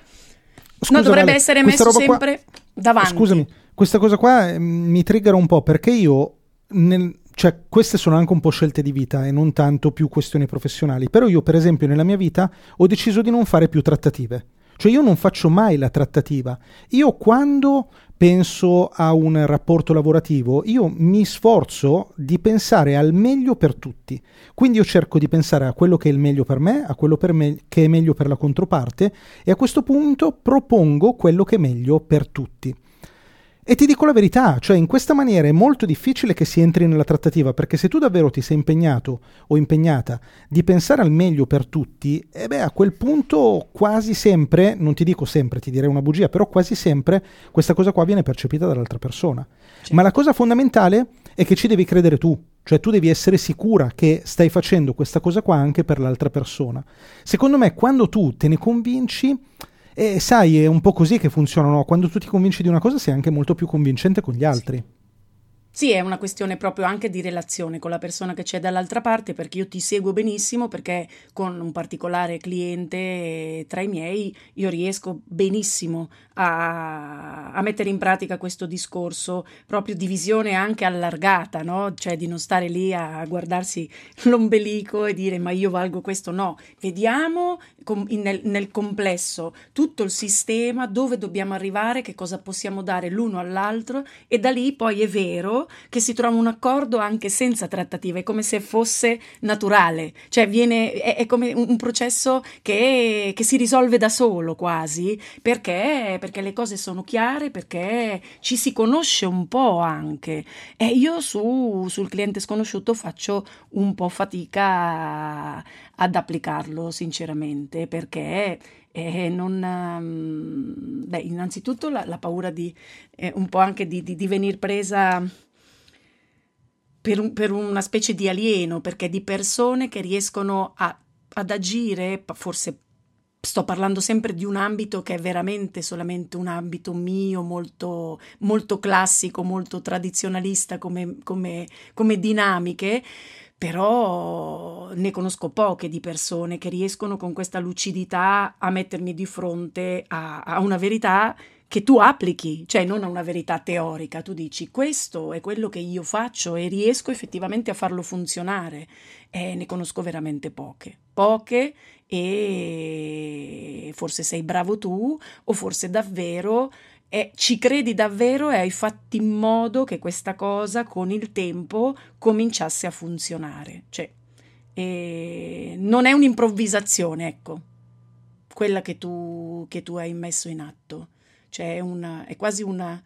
C: scusa, no, dovrebbe vale, essere messo sempre qua, davanti.
B: Scusami, questa cosa qua eh, mi triggera un po' perché io nel, cioè, queste sono anche un po' scelte di vita e non tanto più questioni professionali. Però io, per esempio, nella mia vita ho deciso di non fare più trattative. Cioè, io non faccio mai la trattativa. Io quando penso a un rapporto lavorativo, io mi sforzo di pensare al meglio per tutti. Quindi io cerco di pensare a quello che è il meglio per me, a quello me che è meglio per la controparte e a questo punto propongo quello che è meglio per tutti. E ti dico la verità, cioè in questa maniera è molto difficile che si entri nella trattativa, perché se tu davvero ti sei impegnato o impegnata di pensare al meglio per tutti, e eh beh, a quel punto quasi sempre, non ti dico sempre, ti direi una bugia, però quasi sempre questa cosa qua viene percepita dall'altra persona. Certo. Ma la cosa fondamentale è che ci devi credere tu, cioè tu devi essere sicura che stai facendo questa cosa qua anche per l'altra persona. Secondo me quando tu te ne convinci e sai, è un po' così che funzionano. Quando tu ti convinci di una cosa sei anche molto più convincente con gli altri. Sì.
C: Sì, è una questione proprio anche di relazione con la persona che c'è dall'altra parte, perché io ti seguo benissimo, perché con un particolare cliente tra i miei io riesco benissimo a, a mettere in pratica questo discorso proprio di visione anche allargata, no? Cioè di non stare lì a guardarsi l'ombelico e dire ma io valgo questo, no, vediamo nel, nel complesso tutto il sistema, dove dobbiamo arrivare, che cosa possiamo dare l'uno all'altro e da lì poi è vero che si trova un accordo anche senza trattative, è come se fosse naturale, cioè viene, è, è come un processo che, che, si risolve da solo quasi, perché, perché le cose sono chiare, perché ci si conosce un po' anche. E io su, sul cliente sconosciuto faccio un po' fatica ad applicarlo, sinceramente, perché eh, non, um, beh, innanzitutto la, la paura di eh, un po' anche di, di, di venir presa per, un, per, una specie di alieno, perché di persone che riescono a, ad agire, forse sto parlando sempre di un ambito che è veramente solamente un ambito mio, molto, molto classico, molto tradizionalista come, come, come dinamiche, però ne conosco poche di persone che riescono con questa lucidità a mettermi di fronte a, a una verità che tu applichi, cioè non a una verità teorica, tu dici questo è quello che io faccio e riesco effettivamente a farlo funzionare. E ne conosco veramente poche, poche e forse sei bravo tu o forse davvero eh, ci credi davvero e hai fatto in modo che questa cosa con il tempo cominciasse a funzionare. Cioè, eh, non è un'improvvisazione, ecco, quella che tu, che tu hai messo in atto cioè una, è quasi una,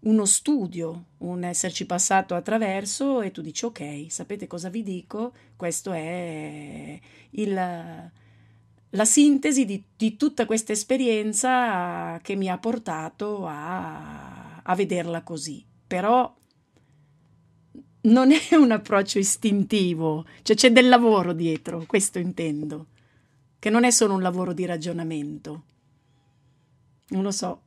C: uno studio, un esserci passato attraverso e tu dici ok, sapete cosa vi dico? Questo è il, la sintesi di, di, tutta questa esperienza che mi ha portato a, a vederla così. Però non è un approccio istintivo, cioè c'è del lavoro dietro, questo intendo, che non è solo un lavoro di ragionamento. Non lo so,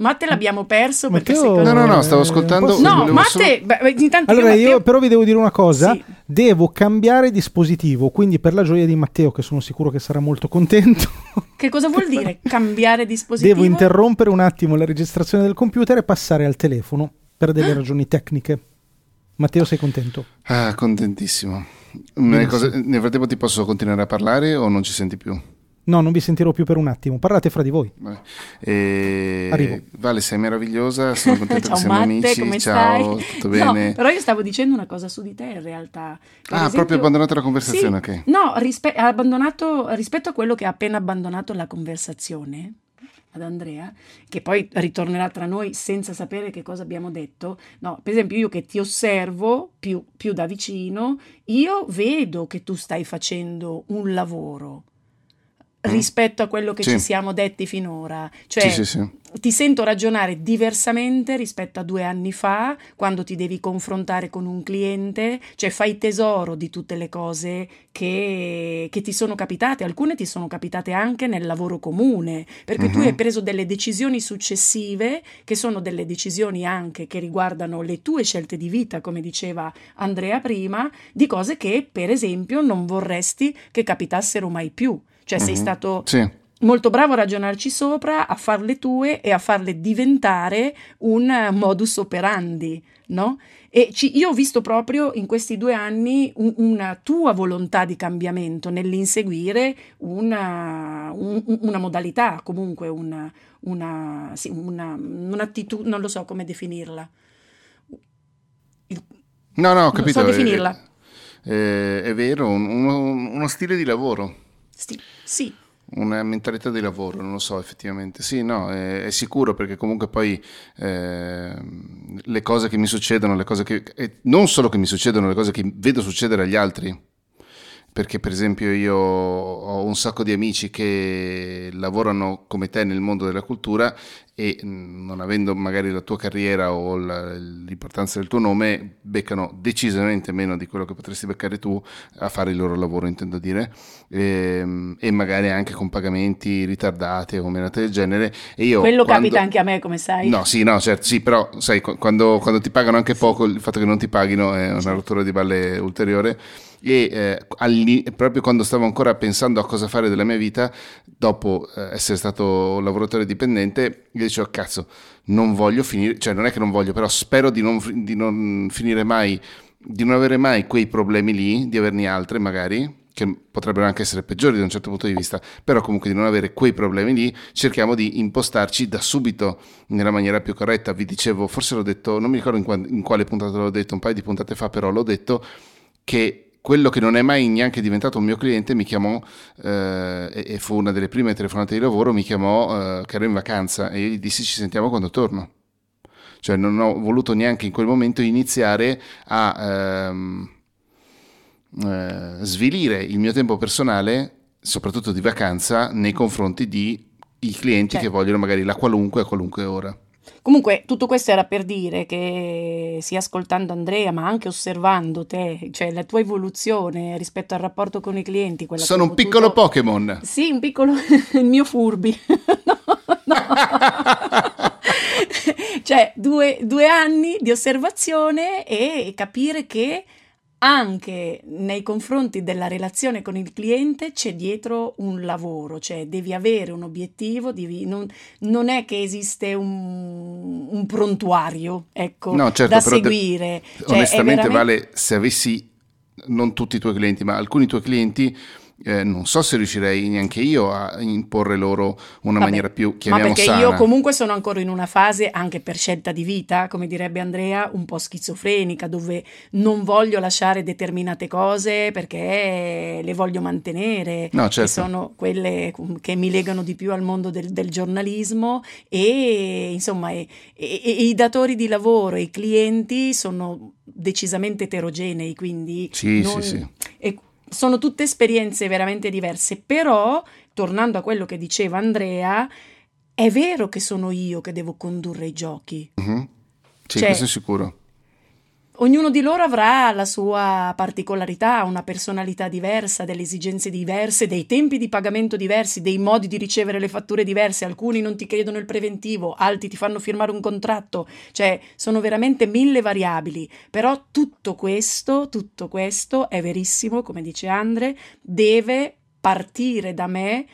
C: Matte l'abbiamo perso perché
A: Matteo... secondo... No, no, no, stavo ascoltando...
C: No, Matte... Beh,
B: intanto allora, io, Matteo... io, però vi devo dire una cosa. Sì. Devo cambiare dispositivo, quindi per la gioia di Matteo, che sono sicuro che sarà molto contento...
C: Che cosa vuol dire cambiare dispositivo?
B: Devo interrompere un attimo la registrazione del computer e passare al telefono per delle ah. ragioni tecniche. Matteo, sei contento?
A: Ah, contentissimo. Cose... Nel frattempo ti posso continuare a parlare o non ci senti più?
B: No, non vi sentirò più per un attimo. Parlate fra di voi.
A: E... Arrivo. Vale, sei meravigliosa. Sono contento
C: Ciao
A: che siamo
C: Matte,
A: amici.
C: come
A: Ciao,
C: stai?
A: tutto bene?
C: No, però io stavo dicendo una cosa su di te in realtà. Per
A: ah,
C: esempio-
A: proprio abbandonato la conversazione,
C: Sì,
A: ok.
C: No, rispe- ha abbandonato, rispetto a quello che ha appena abbandonato la conversazione ad Andrea, che poi ritornerà tra noi senza sapere che cosa abbiamo detto. No, per esempio io che ti osservo più, più da vicino, io vedo che tu stai facendo un lavoro rispetto a quello che
A: Sì.
C: ci siamo detti finora. Cioè,
A: Sì, sì,
C: ti sento ragionare diversamente rispetto a due anni fa, quando ti devi confrontare con un cliente, cioè fai tesoro di tutte le cose che, che ti sono capitate, alcune ti sono capitate anche nel lavoro comune, perché tu
A: Mhm.
C: hai preso delle decisioni successive, che sono delle decisioni anche che riguardano le tue scelte di vita, come diceva Andrea prima, di cose che per esempio non vorresti che capitassero mai più. Cioè sei
A: Mhm.
C: stato
A: Sì.
C: molto bravo a ragionarci sopra, a farle tue e a farle diventare un eh, modus operandi, no? E ci- io ho visto proprio in questi due anni un- una tua volontà di cambiamento nell'inseguire una, un- una modalità, comunque una, una, sì, una, un'attitudine, non lo so come definirla. Il-
A: No, no, ho
C: Non
A: capito.
C: so
A: è-
C: definirla.
A: È, è vero, un- uno, uno stile di lavoro.
C: Sti- sì,
A: Una mentalità di lavoro, non lo so effettivamente. Sì, no, è, è sicuro perché comunque poi eh, le cose che mi succedono, le cose che... non solo che mi succedono, le cose che vedo succedere agli altri. Perché per esempio io ho un sacco di amici che lavorano come te nel mondo della cultura e mh, non avendo magari la tua carriera o la- l'importanza del tuo nome, beccano decisamente meno di quello che potresti beccare tu a fare il loro lavoro, intendo dire, e, e magari anche con pagamenti ritardati o menate del genere. E io
C: quello
A: quando-
C: capita anche a me, come sai.
A: No, sì, no, certo, sì, però sai, qu- quando, quando ti pagano anche poco, il fatto che non ti paghino è una rottura di balle ulteriore. E eh, proprio quando stavo ancora pensando a cosa fare della mia vita, dopo eh, essere stato lavoratore dipendente, io dicevo, cazzo, non voglio finire, cioè non è che non voglio, però spero di non, di non finire mai, di non avere mai quei problemi lì, di averne altri magari, che potrebbero anche essere peggiori da un certo punto di vista, però comunque di non avere quei problemi lì, cerchiamo di impostarci da subito nella maniera più corretta. Vi dicevo, forse l'ho detto, non mi ricordo in quale puntata l'ho detto, un paio di puntate fa, però l'ho detto che quello che non è mai neanche diventato un mio cliente mi chiamò, eh, e, fu una delle prime telefonate di lavoro, mi chiamò eh, che ero in vacanza e io gli dissi ci sentiamo quando torno. Cioè non ho voluto neanche in quel momento iniziare a ehm, eh, svilire il mio tempo personale, soprattutto di vacanza, nei confronti di i clienti
C: Certo.
A: che vogliono magari la qualunque a qualunque ora.
C: Comunque, tutto questo era per dire che sia ascoltando Andrea, ma anche osservando te, cioè la tua evoluzione rispetto al rapporto con i clienti.
A: Sono un piccolo Pokémon.
C: Sì, un piccolo, il mio furbi. No, no. cioè, due, due anni di osservazione e capire che anche nei confronti della relazione con il cliente c'è dietro un lavoro, cioè devi avere un obiettivo, devi- non, non è che esiste un, un prontuario, ecco,
A: No, certo,
C: da seguire. Cioè, è
A: Onestamente,
C: veramente-
A: Vale, se avessi non tutti i tuoi clienti, ma alcuni tuoi clienti, eh, non so se riuscirei neanche io a imporre loro una
C: Vabbè,
A: maniera più,
C: Ma
A: chiamiamo
C: perché
A: sana.
C: io comunque sono ancora in una fase, anche per scelta di vita, come direbbe Andrea, un po' schizofrenica, dove non voglio lasciare determinate cose perché le voglio mantenere,
A: No,
C: che
A: certo.
C: sono quelle che mi legano di più al mondo del, del giornalismo e insomma e- e- e i datori di lavoro e i clienti sono decisamente eterogenei, quindi
A: Sì,
C: non-
A: sì, sì.
C: e sono tutte esperienze veramente diverse, però tornando a quello che diceva Andrea, è vero che sono io che devo condurre i giochi.
A: Mhm. Sì,
C: Cioè-
A: questo è sicuro.
C: Ognuno di loro avrà la sua particolarità, una personalità diversa, delle esigenze diverse, dei tempi di pagamento diversi, dei modi di ricevere le fatture diverse. Alcuni non ti chiedono il preventivo, altri ti fanno firmare un contratto, cioè sono veramente mille variabili. Però tutto questo, tutto questo è verissimo, come dice Andre, deve partire da me.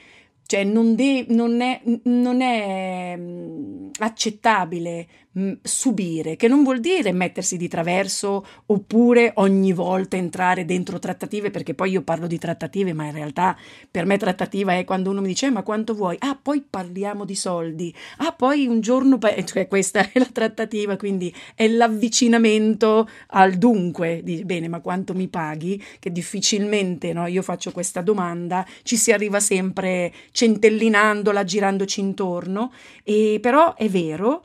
C: Cioè non, de- non è, non è mm, accettabile mh, subire, che non vuol dire mettersi di traverso oppure ogni volta entrare dentro trattative, perché poi io parlo di trattative, ma in realtà per me trattativa è quando uno mi dice eh, ma quanto vuoi? Ah, poi parliamo di soldi. Ah, poi un giorno, pa-", cioè questa è la trattativa, quindi è l'avvicinamento al dunque, di bene, ma quanto mi paghi? Che difficilmente no, io faccio questa domanda, ci si arriva sempre centellinandola, girandoci intorno, e però è vero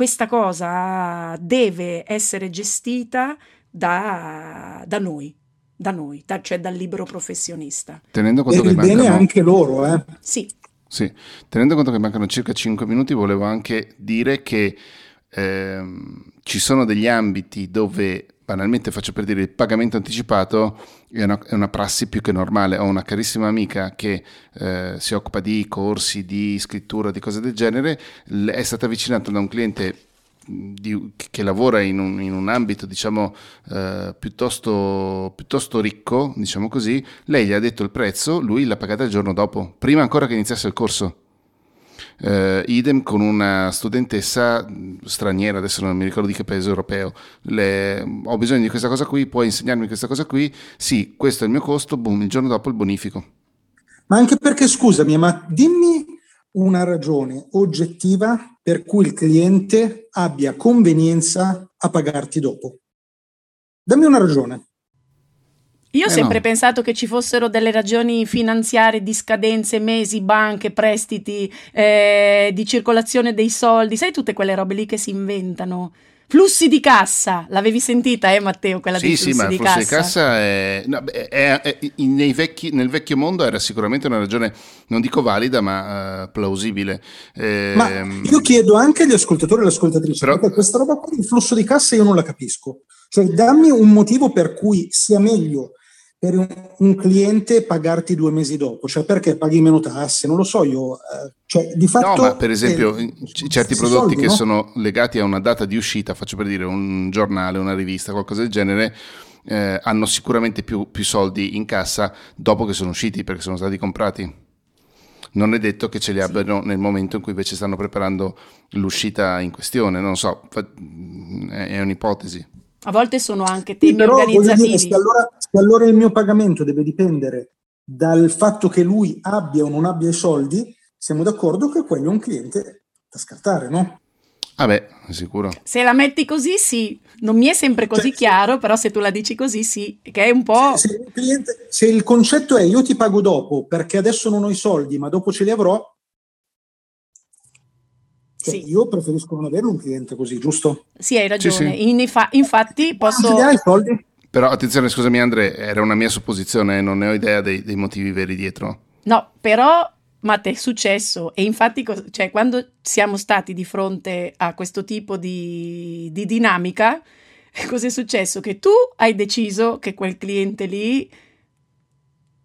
C: questa cosa deve essere gestita da, da noi, da noi, da, cioè dal libero professionista.
A: Tenendo conto
B: per
A: che
B: bene
A: mancano...
B: anche loro, eh.
C: Sì.
A: Sì, tenendo conto che mancano circa 5 minuti, volevo anche dire che ehm, ci sono degli ambiti dove banalmente faccio per dire il pagamento anticipato è una, è una prassi più che normale. Ho una carissima amica che eh, si occupa di corsi, di scrittura, di cose del genere, è stata avvicinata da un cliente di, che lavora in un, in un ambito diciamo eh, piuttosto, piuttosto ricco, diciamo così, lei gli ha detto il prezzo, lui l'ha pagata il giorno dopo, prima ancora che iniziasse il corso. Uh, idem con una studentessa straniera, adesso non mi ricordo di che paese europeo. Le, ho bisogno di questa cosa qui, puoi insegnarmi questa cosa qui? Sì, questo è il mio costo, boom, il giorno dopo il bonifico.
B: Ma anche perché, scusami, ma dimmi una ragione oggettiva per cui il cliente abbia convenienza a pagarti dopo. Dammi una ragione.
C: Io ho
A: Eh,
C: sempre
A: no.
C: pensato che ci fossero delle ragioni finanziarie di scadenze, mesi, banche, prestiti, eh, di circolazione dei soldi, sai tutte quelle robe lì che si inventano. Flussi di cassa, l'avevi sentita, eh Matteo, quella
A: Sì,
C: flussi
A: sì, ma
C: di
A: flusso
C: cassa?
A: di cassa è, no, è- è- nei vecchi- nel vecchio mondo era sicuramente una ragione, non dico valida, ma eh, plausibile.
B: Ma
A: Ehm,
B: io chiedo anche agli ascoltatori e alle ascoltatrici,
A: Però-
B: perché questa roba qua di flusso di cassa io non la capisco. Cioè, dammi un motivo per cui sia meglio per un, un cliente pagarti due mesi dopo, cioè perché paghi meno tasse, non lo so io. eh, cioè, di
A: No,
B: fatto,
A: ma per esempio
B: eh,
A: certi prodotti
B: soldi,
A: che
B: no?
A: sono legati a una data di uscita, faccio per dire un giornale, una rivista, qualcosa del genere, eh, hanno sicuramente più, più soldi in cassa dopo che sono usciti perché sono stati comprati. Non è detto che ce li abbiano nel momento in cui invece stanno preparando l'uscita in questione, non lo so, è un'ipotesi.
C: A volte sono anche
B: Sì,
C: temi
B: però voglio dire,
C: organizzativi.
B: se allora, se allora il mio pagamento deve dipendere dal fatto che lui abbia o non abbia i soldi, siamo d'accordo che quello è un cliente da scartare, no?
A: Vabbè, sicuro.
C: Se la metti così, sì. Non mi è sempre così
B: Cioè,
C: chiaro, però se tu la dici così, sì. Che è un po'...
B: Se, se il cliente- se il concetto è io ti pago dopo perché adesso non ho i soldi, ma dopo ce li avrò, cioè,
C: Sì,
B: io preferisco non avere un cliente così, giusto?
C: sì, hai ragione.
A: sì.
C: In- infa- infatti
B: Ce
C: posso...
B: li hai i soldi?
A: Però attenzione, scusami Andre, era una mia supposizione, non ne ho idea dei, dei motivi veri dietro.
C: No, però, Matte, è successo e infatti, cioè, quando siamo stati di fronte a questo tipo di, di dinamica, cos'è successo? Che tu hai deciso che quel cliente lì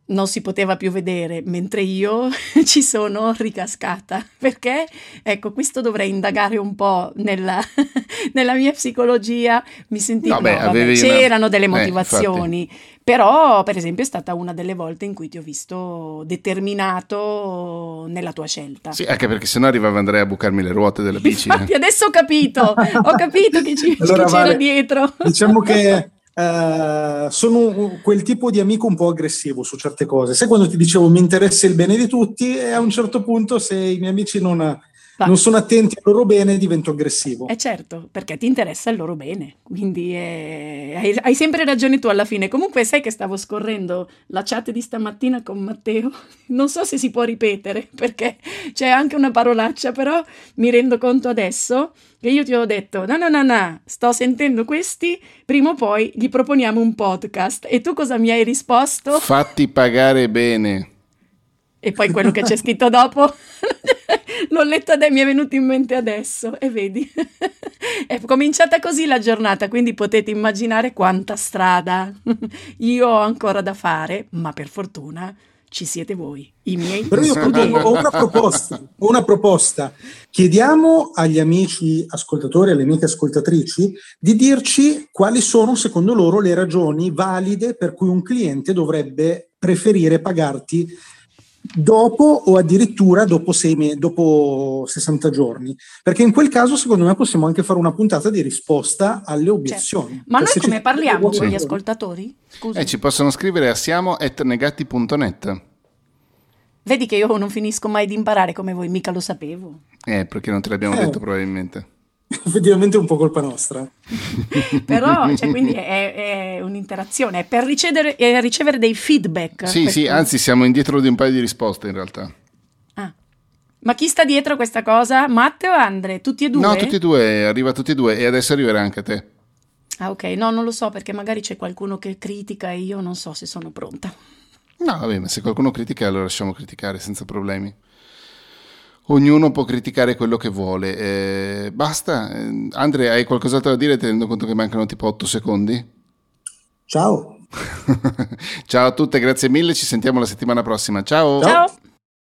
C: non si poteva più vedere, mentre io ci sono ricascata. Perché? Ecco, questo dovrei indagare un po' nella, nella mia psicologia. Mi sentivo,
A: No, beh,
C: no, vabbè,
A: avevi una-
C: c'erano delle
A: eh,
C: motivazioni, però, per esempio, è stata una delle volte in cui ti ho visto determinato nella tua scelta.
A: Sì, anche perché sennò arrivava Andrea a bucarmi le ruote della bici.
C: Infatti, adesso ho capito, ho capito che, ci,
B: Allora,
C: che c'era
B: Vale,
C: dietro.
B: Diciamo che eh, sono quel tipo di amico un po' aggressivo su certe cose. Sai quando ti dicevo mi interessa il bene di tutti e a un certo punto se i miei amici non,
C: Va.
B: non sono attenti al loro bene divento aggressivo.
C: Eh certo, perché ti interessa il loro bene, quindi eh, hai, hai sempre ragione tu alla fine. Comunque sai che stavo scorrendo la chat di stamattina con Matteo, non so se si può ripetere perché c'è anche una parolaccia, però mi rendo conto adesso che io ti ho detto no no no no, sto sentendo questi, prima o poi gli proponiamo un podcast e tu cosa mi hai risposto?
A: Fatti pagare bene.
C: E poi quello che c'è scritto dopo l'ho letto ed mi è venuto in mente adesso e vedi è cominciata così la giornata quindi potete immaginare quanta strada io ho ancora da fare ma per fortuna ci siete voi i miei
B: Però io propongo, ho una proposta, ho una proposta. Chiediamo agli amici ascoltatori, alle amiche ascoltatrici, di dirci quali sono secondo loro le ragioni valide per cui un cliente dovrebbe preferire pagarti dopo o addirittura dopo, sei me- dopo 60 giorni, perché in quel caso secondo me possiamo anche fare una puntata di risposta alle obiezioni.
C: Certo. Ma
B: Cioè,
C: noi
B: se
C: come parliamo con gli ascoltatori? Scusa.
A: Eh, ci possono scrivere a siamo.negatti.net.
C: Vedi che io non finisco mai di imparare come voi, mica lo sapevo.
A: Eh, perché non te l'abbiamo
B: Eh.
A: detto probabilmente.
B: Effettivamente è un po' colpa nostra.
C: Però, cioè, quindi è, è un'interazione, è per ricevere, è ricevere dei feedback.
A: Sì, sì, anzi siamo indietro di un paio di risposte in realtà.
C: Ah. Ma chi sta dietro questa cosa? Matteo o Andre? Tutti e due?
A: No, tutti e due, arriva tutti e due e adesso arriverà anche a te.
C: Ah, ok, no, non lo so perché magari c'è qualcuno che critica e io non so se sono pronta.
A: No, vabbè, ma se qualcuno critica lo lasciamo criticare senza problemi. Ognuno può criticare quello che vuole. Eh, basta. Eh, Andre, hai qualcos'altro da dire tenendo conto che mancano tipo 8 secondi?
B: Ciao.
A: Ciao a tutte, grazie mille, ci sentiamo la settimana prossima. Ciao.
C: Ciao.